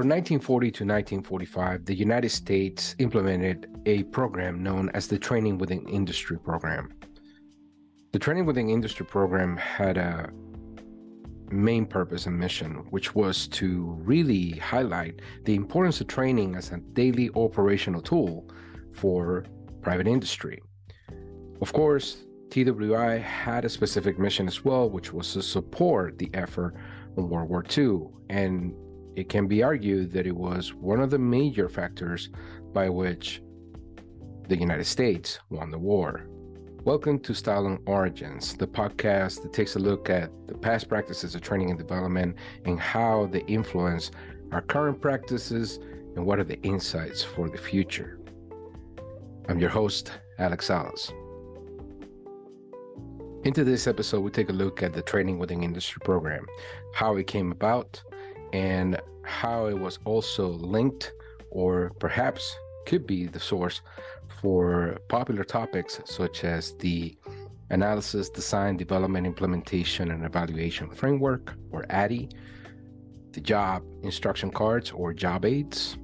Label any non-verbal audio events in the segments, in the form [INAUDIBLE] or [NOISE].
From 1940 to 1945, the United States implemented a program known as the Training Within Industry Program. The Training Within Industry Program had a main purpose and mission, which was to really highlight the importance of training as a daily operational tool for private industry. Of course, TWI had a specific mission as well, which was to support the effort in World War II. And it can be argued that it was one of the major factors by which the United States won the war. Welcome to StyleLearn Origins, the podcast that takes a look at the past practices of training and development and how they influence our current practices and what are the insights for the future. I'm your host, Alex Salas. Into this episode, we take a look at the Training Within Industry program, how it came about, and how it was also linked or perhaps could be the source for popular topics such as the Analysis, Design, Development, Implementation, and Evaluation Framework, or ADDIE, the Job Instruction Cards, or Job Aids,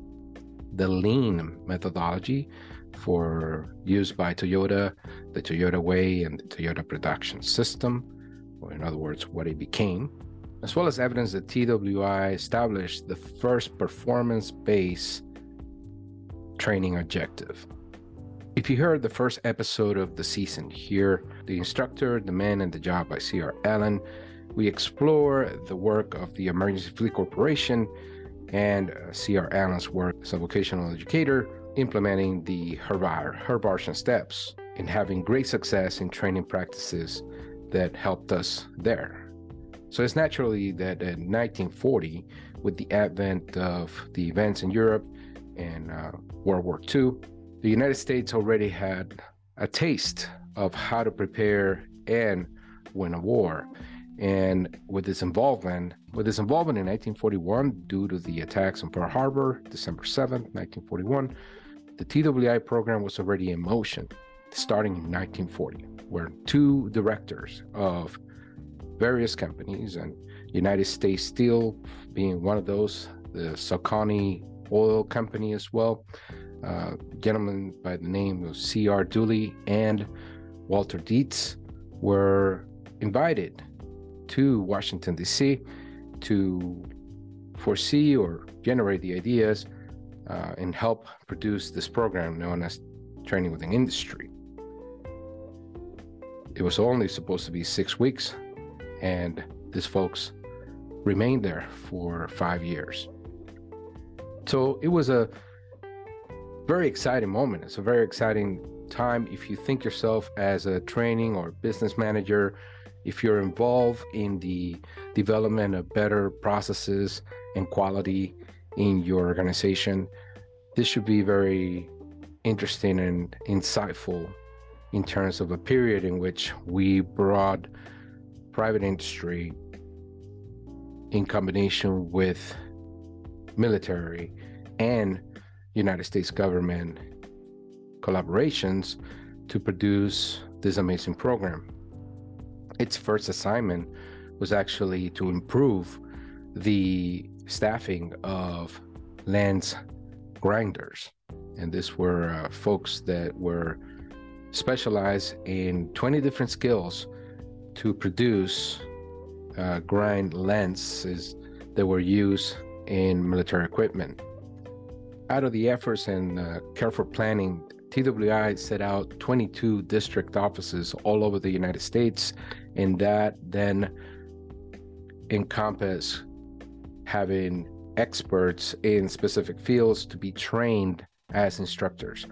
the Lean methodology for used by Toyota, the Toyota Way, and the Toyota Production System, or in other words, what it became, as well as evidence that TWI established the first performance based training objective. If you heard the first episode of the season here, The Instructor, The Man, and the Job by C.R. Allen, we explore the work of the Emergency Fleet Corporation and uh, C.R. Allen's work as a vocational educator, implementing the Herbar, Herbartian steps, and having great success in training practices that helped us there. So it's naturally that in 1940, with the advent of the events in Europe and uh, World War II, the United States already had a taste of how to prepare and win a war. And with its involvement, with its involvement in 1941, due to the attacks on Pearl Harbor, December 7th, 1941, the TWI program was already in motion, starting in 1940, where two directors of various companies, and United States Steel being one of those, the Socony Oil Company as well. Uh, gentlemen by the name of C.R. Dooley and Walter Dietz were invited to Washington, D.C. to foresee or generate the ideas uh, and help produce this program known as Training Within Industry. It was only supposed to be six weeks, and these folks remained there for five years. So it was a very exciting moment. It's a very exciting time if you think yourself as a training or business manager, if you're involved in the development of better processes and quality in your organization, this should be very interesting and insightful in terms of a period in which we brought private industry in combination with military and United States government collaborations to produce this amazing program. Its first assignment was actually to improve the staffing of lens grinders. And these were uh, folks that were specialized in 20 different skills to produce uh, grind lenses that were used in military equipment. Out of the efforts and uh, careful planning, TWI set out 22 district offices all over the United States, and that then encompass having experts in specific fields to be trained as instructors.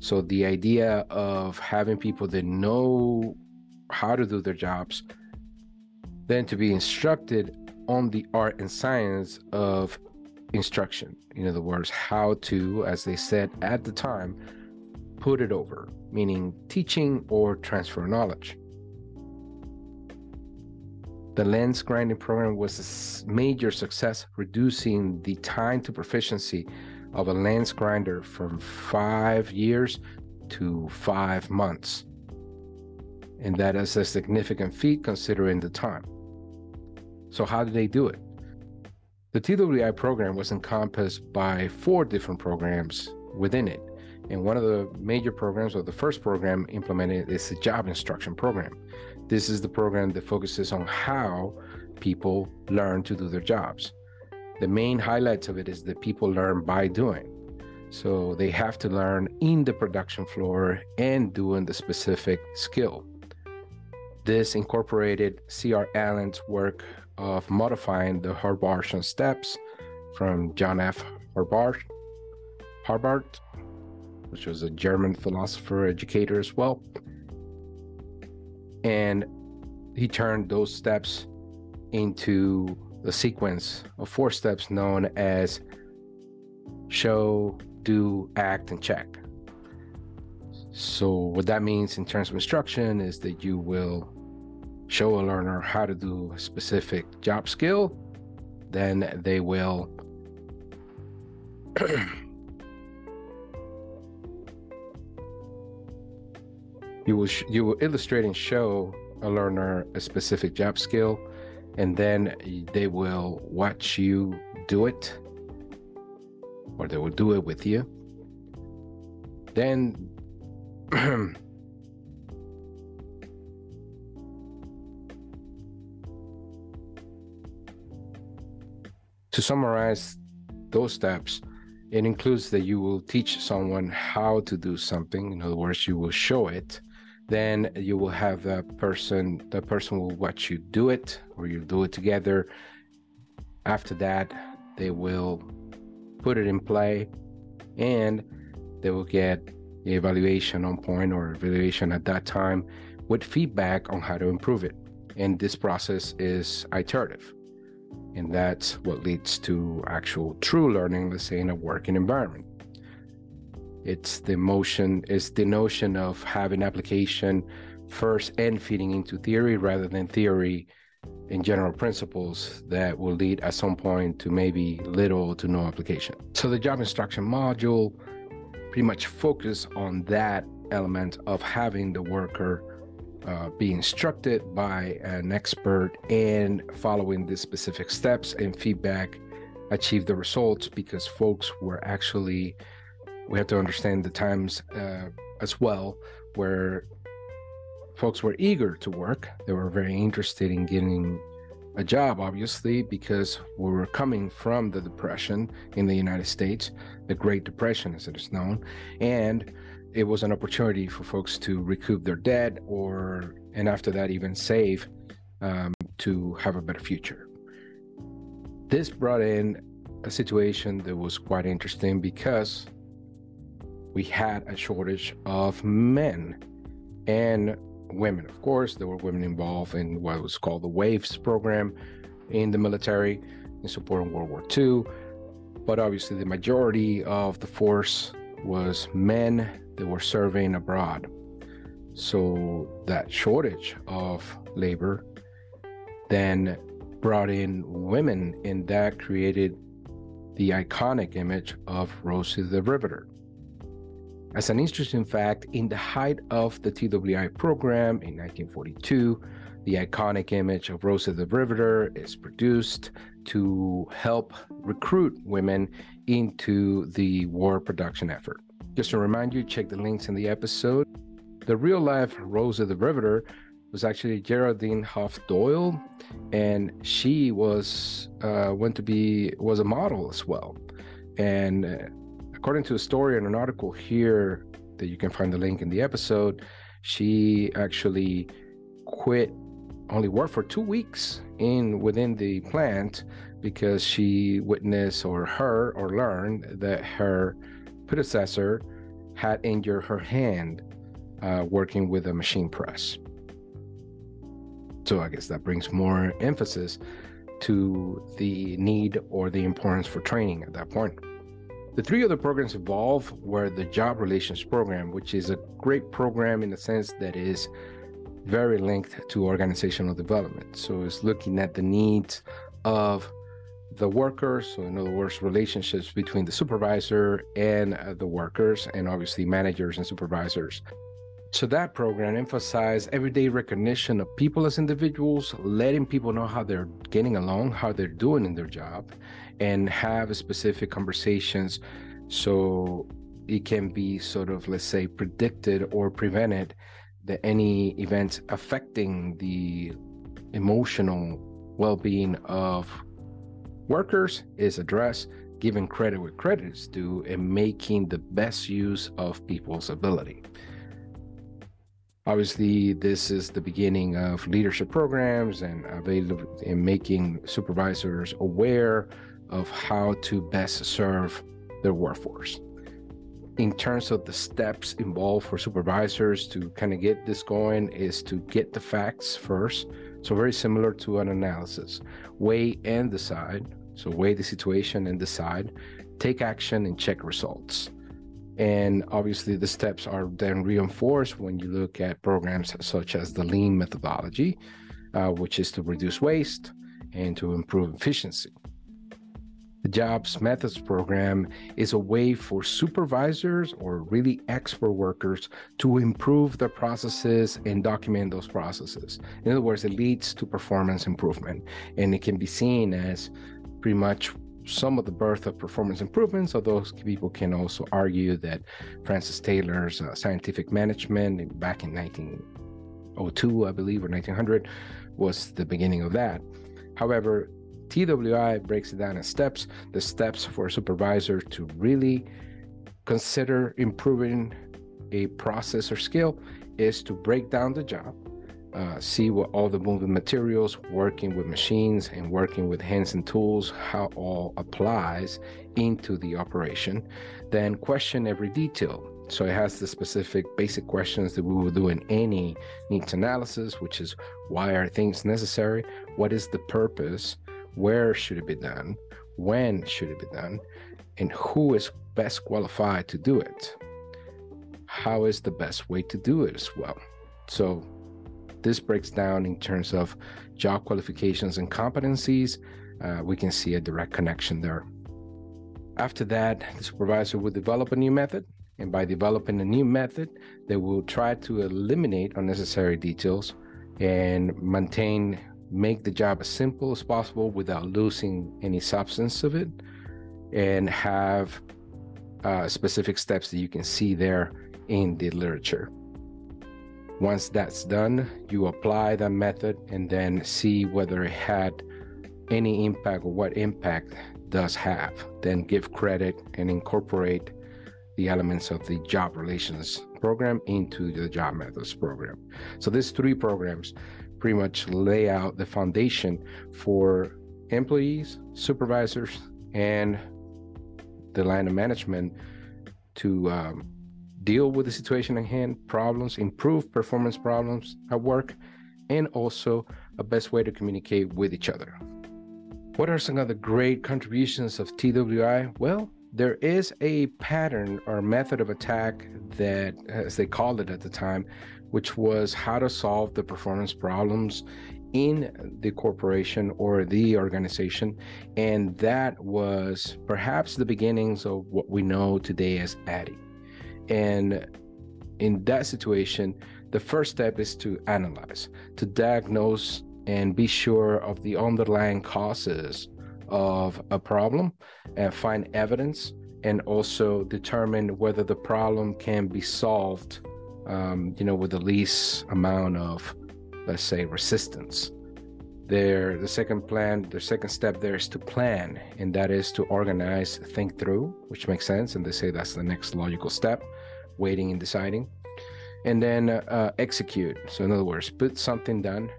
So the idea of having people that know how to do their jobs, than to be instructed on the art and science of instruction. In other words, how to, as they said at the time, put it over, meaning teaching or transfer knowledge. The lens grinding program was a major success, reducing the time to proficiency of a lens grinder from five years to five months and that is a significant feat considering the time. So, how did they do it? The TWI program was encompassed by four different programs within it. And one of the major programs, or the first program implemented, is the job instruction program. This is the program that focuses on how people learn to do their jobs. The main highlights of it is that people learn by doing. So they have to learn in the production floor and doing the specific skill. This incorporated C.R. Allen's work of modifying the Herbartian steps from John F. Herbart, Herbart, which was a German philosopher educator as well. And he turned those steps into the sequence of four steps known as show, do, act, and check. So, what that means in terms of instruction is that you will show a learner how to do a specific job skill, then they will [CLEARS THROAT] you will you will illustrate and show a learner a specific job skill and then they will watch you do it or they will do it with you. Then [CLEARS THROAT] to summarize those steps it includes that you will teach someone how to do something. In other words you will show it. Then you will have that person that person will watch you do it or you do it together. After that they will put it in play and they will get the evaluation on point or evaluation at that time with feedback on how to improve it. And this process is iterative and that's what leads to actual true learning let's say in a working environment it's the motion, it's the notion of having application first and feeding into theory rather than theory in general principles that will lead at some point to maybe little to no application. So the job instruction module pretty much focus on that element of having the worker uh, be instructed by an expert and following the specific steps and feedback achieve the results because folks were actually we have to understand the times uh, as well where folks were eager to work. They were very interested in getting a job obviously because we were coming from the depression in the united states the great depression as it is known. And it was an opportunity for folks to recoup their debt or and after that even save um, to have a better future this brought in a situation that was quite interesting because we had a shortage of men and women. Of course, there were women involved in what was called the WAVES program in the military in supporting World War II. But obviously, the majority of the force was men that were serving abroad. So that shortage of labor then brought in women, and that created the iconic image of Rosie the Riveter. As an interesting fact, in the height of the TWI program in 1942, the iconic image of Rosa the Riveter is produced to help recruit women into the war production effort. Just to remind you, check the links in the episode. The real life Rosa the Riveter was actually Geraldine Hoff Doyle, and she was uh, went to be was a model as well. And uh, according to a story in an article here that you can find the link in the episode, she actually quit only worked for two weeks in within the plant because she witnessed or heard or learned that her predecessor had injured her hand uh, working with a machine press. So I guess that brings more emphasis to the need or the importance for training at that point. The three other programs involved were the Job Relations Program, which is a great program in the sense that is very linked to organizational development. So it's looking at the needs of the workers, so in other words, relationships between the supervisor and uh, the workers, and obviously managers and supervisors. So that program emphasized everyday recognition of people as individuals, letting people know how they're getting along, how they're doing in their job, and have specific conversations so it can be sort of, let's say, predicted or prevented that any events affecting the emotional well-being of workers is addressed giving credit where credit is due and making the best use of people's ability. Obviously this is the beginning of leadership programs and available in making supervisors aware of how to best serve their workforce in terms of the steps involved for supervisors to kind of get this going is to get the facts first. So very similar to an analysis. Weigh and decide. So weigh the situation and decide. Take action and check results. And obviously the steps are then reinforced when you look at programs such as the lean methodology uh, which is to reduce waste and to improve efficiency the Jobs Methods program is a way for supervisors or really expert workers to improve their processes and document those processes. In other words, it leads to performance improvement. And it can be seen as pretty much some of the birth of performance improvements, although people can also argue that Francis Taylor's uh, scientific management back in 1902, I believe, or 1900, was the beginning of that. However, TWI breaks it down in steps, the steps for a supervisor to really consider improving a process or skill is to break down the job, uh, see what all the moving materials, working with machines and working with hands and tools, how all applies into the operation. Then question every detail. So it has the specific basic questions that we will do in any needs analysis, which is why are things necessary? What is the purpose? Where should it be done, when should it be done, and who is best qualified to do it. How is the best way to do it as well? So, this breaks down in terms of job qualifications and competencies. Uh, we can see a direct connection there. After that, the supervisor will develop a new method. And by developing a new method, they will try to eliminate unnecessary details and maintain make the job as simple as possible without losing any substance of it and have uh, specific steps that you can see there in the literature. Once that's done, you apply that method and then see whether it had any impact or what impact does have. Then give credit and incorporate the elements of the job relations program into the job methods program. So these three programs pretty much lay out the foundation for employees, supervisors, and the line of management to um, deal with the situation at hand, problems, improve performance problems at work, and also a best way to communicate with each other. What are some of the great contributions of TWI? Well, there is a pattern or method of attack that, as they called it at the time, which was how to solve the performance problems in the corporation or the organization. And that was perhaps the beginnings of what we know today as ADDIE. And in that situation, the first step is to analyze, to diagnose and be sure of the underlying causes of a problem and find evidence and also determine whether the problem can be solved um, you know, with the least amount of, let's say, resistance. There, the second plan, the second step there is to plan, and that is to organize, think through, which makes sense. And they say that's the next logical step, waiting and deciding. And then uh, execute. So, in other words, put something done.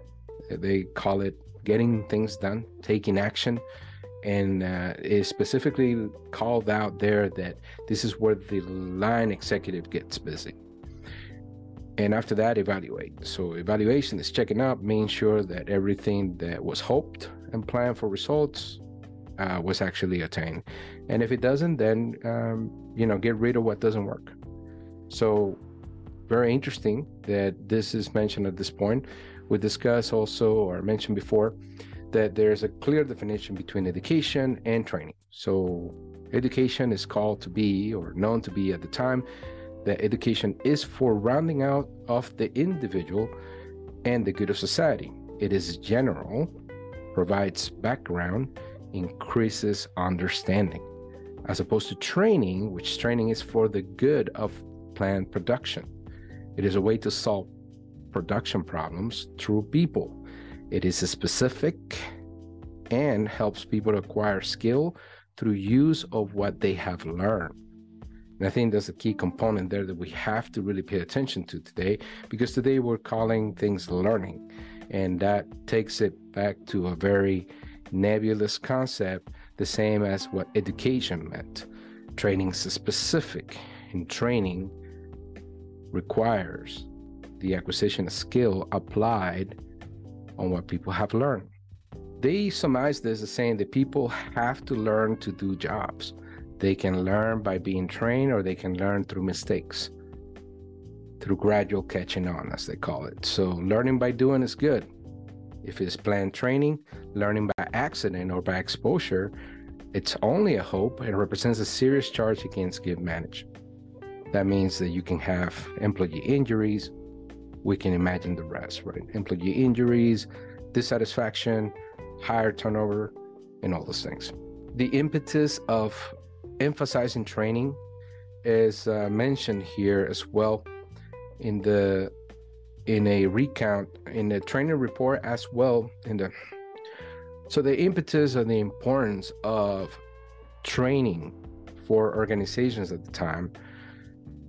They call it getting things done, taking action. And uh, is specifically called out there that this is where the line executive gets busy and after that evaluate. So evaluation is checking up making sure that everything that was hoped and planned for results uh, was actually attained. And if it doesn't then um, you know get rid of what doesn't work. So very interesting that this is mentioned at this point. We discussed also or mentioned before that there's a clear definition between education and training. So education is called to be or known to be at the time that education is for rounding out of the individual and the good of society. It is general, provides background, increases understanding, as opposed to training, which training is for the good of plant production. It is a way to solve production problems through people. It is specific and helps people acquire skill through use of what they have learned. And I think that's a key component there that we have to really pay attention to today because today we're calling things learning. And that takes it back to a very nebulous concept, the same as what education meant. Training is specific, and training requires the acquisition of skill applied on what people have learned. They surmise this as saying that people have to learn to do jobs. They can learn by being trained or they can learn through mistakes, through gradual catching on, as they call it. So, learning by doing is good. If it's planned training, learning by accident or by exposure, it's only a hope and represents a serious charge against good management. That means that you can have employee injuries. We can imagine the rest, right? Employee injuries, dissatisfaction, higher turnover, and all those things. The impetus of emphasizing training is uh, mentioned here as well in the in a recount in the training report as well in the so the impetus and the importance of training for organizations at the time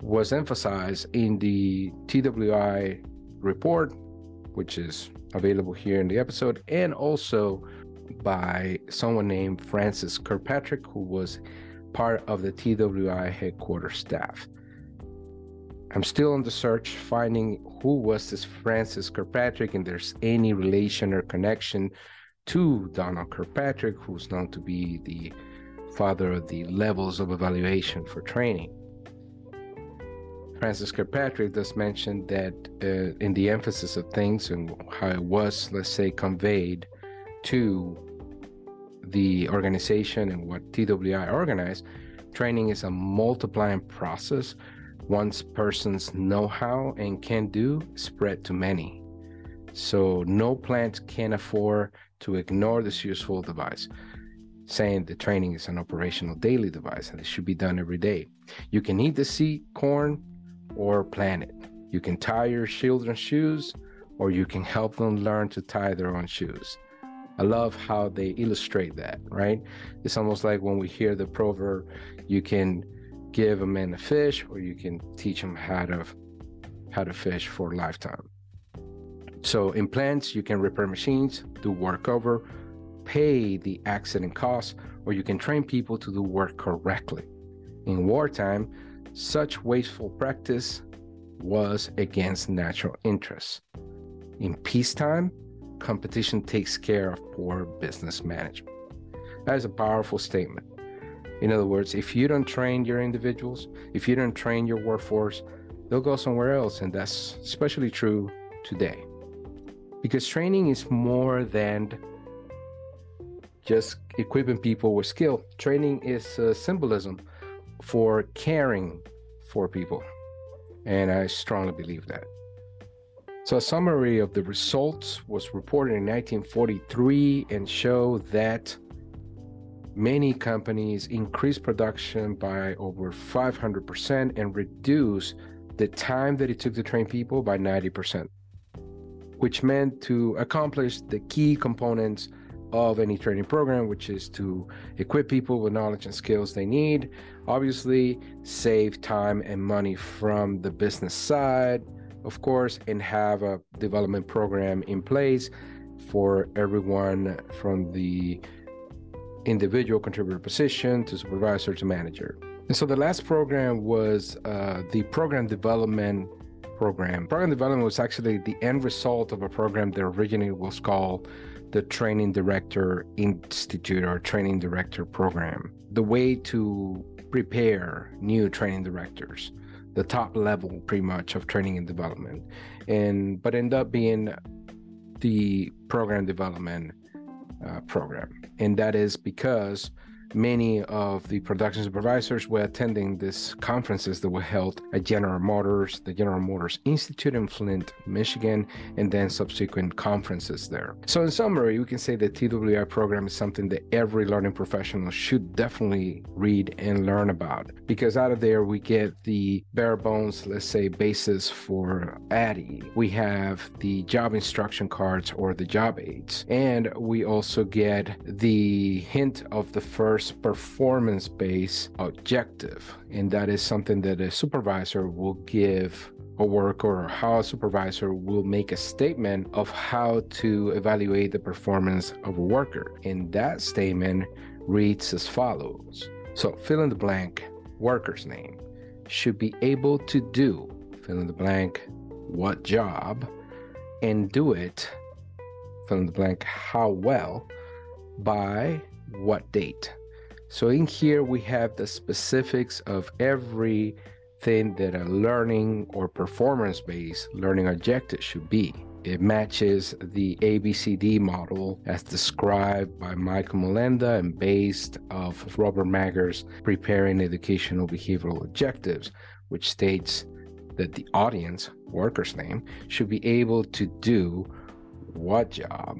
was emphasized in the TWI report which is available here in the episode and also by someone named Francis Kirkpatrick who was part of the TWI headquarters staff. I'm still on the search finding who was this Francis Kirkpatrick and there's any relation or connection to Donald Kirkpatrick, who's known to be the father of the levels of evaluation for training. Francis Kirkpatrick does mention that uh, in the emphasis of things and how it was, let's say, conveyed to the organization and what TWI organized, training is a multiplying process. Once person's know-how and can do spread to many. So no plant can afford to ignore this useful device, saying the training is an operational daily device and it should be done every day. You can eat the seed corn or plant it. You can tie your children's shoes or you can help them learn to tie their own shoes. I love how they illustrate that, right? It's almost like when we hear the proverb, you can give a man a fish or you can teach him how to how to fish for a lifetime. So in plants, you can repair machines, do work over, pay the accident costs, or you can train people to do work correctly. In wartime, such wasteful practice was against natural interests. In peacetime, competition takes care of poor business management. That is a powerful statement. In other words, if you don't train your individuals, if you don't train your workforce, they'll go somewhere else. And that's especially true today. Because training is more than just equipping people with skill. Training is a symbolism for caring for people. And I strongly believe that. So, a summary of the results was reported in 1943 and show that many companies increased production by over 500% and reduced the time that it took to train people by 90%, which meant to accomplish the key components of any training program, which is to equip people with knowledge and skills they need, obviously, save time and money from the business side of course, and have a development program in place for everyone from the individual contributor position to supervisor to manager. And so the last program was uh, the program development program. Program development was actually the end result of a program that originally was called the Training Director Institute or Training Director Program. The way to prepare new training directors the top level pretty much of training and development. And but end up being the program development uh, program. And that is because many of the production supervisors were attending these conferences that were held at General Motors, the General Motors Institute in Flint, Michigan, and then subsequent conferences there. So, in summary, we can say the TWI program is something that every learning professional should definitely read and learn about because out of there we get the bare bones, let's say, basis for ADDIE. We have the job instruction cards or the job aids, and we also get the hint of the first performance based objective, and that is something that a supervisor will give a worker or how a supervisor will make a statement of how to evaluate the performance of a worker. And that statement reads as follows. So fill in the blank worker's name should be able to do fill in the blank what job and do it fill in the blank how well by what date. So in here we have the specifics of every thing that a learning or performance based learning objective should be. It matches the ABCD model as described by Michael Molenda and based off of Robert Mager's Preparing Educational Behavioral Objectives, which states that the audience, worker's name, should be able to do what job,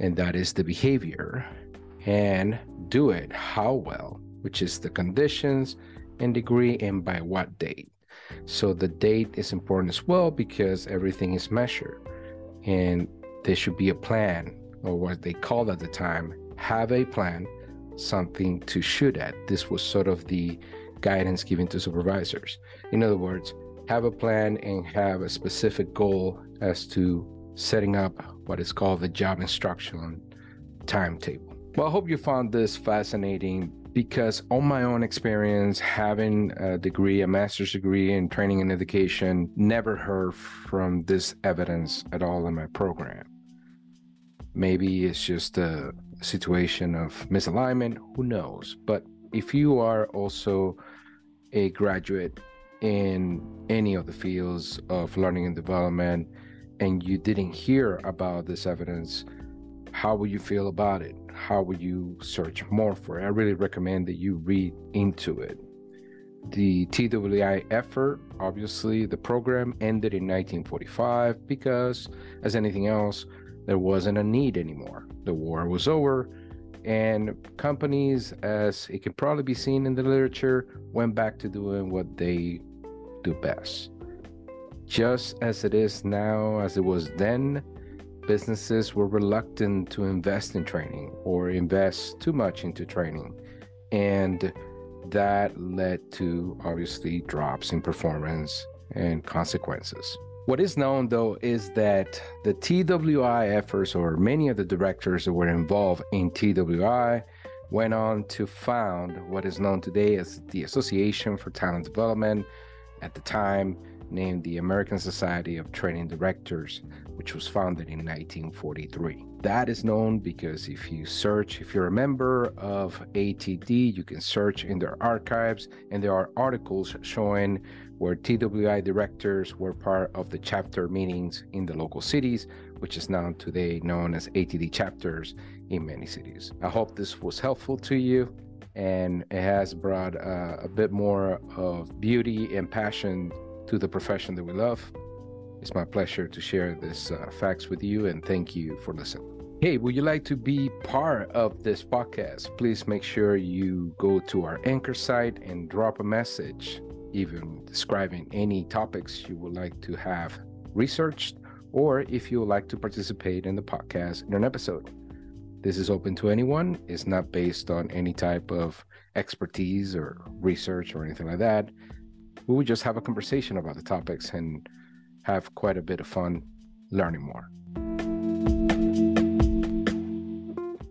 and that is the behavior, and do it how well, which is the conditions, and degree and by what date. So the date is important as well because everything is measured and there should be a plan or what they called at the time have a plan, something to shoot at. This was sort of the guidance given to supervisors. In other words, have a plan and have a specific goal as to setting up what is called the job instruction timetable. Well, I hope you found this fascinating because on my own experience having a degree a master's degree in training and education never heard from this evidence at all in my program. Maybe it's just a situation of misalignment who knows? But if you are also a graduate in any of the fields of learning and development and you didn't hear about this evidence how would you feel about it how would you search more for it? I really recommend that you read into it. The TWI effort, obviously, the program ended in 1945 because, as anything else, there wasn't a need anymore. The war was over, and companies, as it can probably be seen in the literature, went back to doing what they do best. Just as it is now, as it was then, businesses were reluctant to invest in training or invest too much into training. And that led to obviously drops in performance and consequences. What is known though is that the TWI efforts, or many of the directors that were involved in TWI, went on to found what is known today as the Association for Talent Development. At the time, named the American Society of Training Directors, which was founded in 1943. That is known because if you search, if you're a member of ATD, you can search in their archives, and there are articles showing where TWI directors were part of the chapter meetings in the local cities, which is now today known as ATD chapters in many cities. I hope this was helpful to you and it has brought uh, a bit more of beauty and passion to the profession that we love. It's my pleasure to share this uh, facts with you and thank you for listening. Hey, would you like to be part of this podcast? Please make sure you go to our anchor site and drop a message, even describing any topics you would like to have researched, or if you would like to participate in the podcast in an episode. This is open to anyone, it's not based on any type of expertise or research or anything like that we would just have a conversation about the topics and have quite a bit of fun learning more.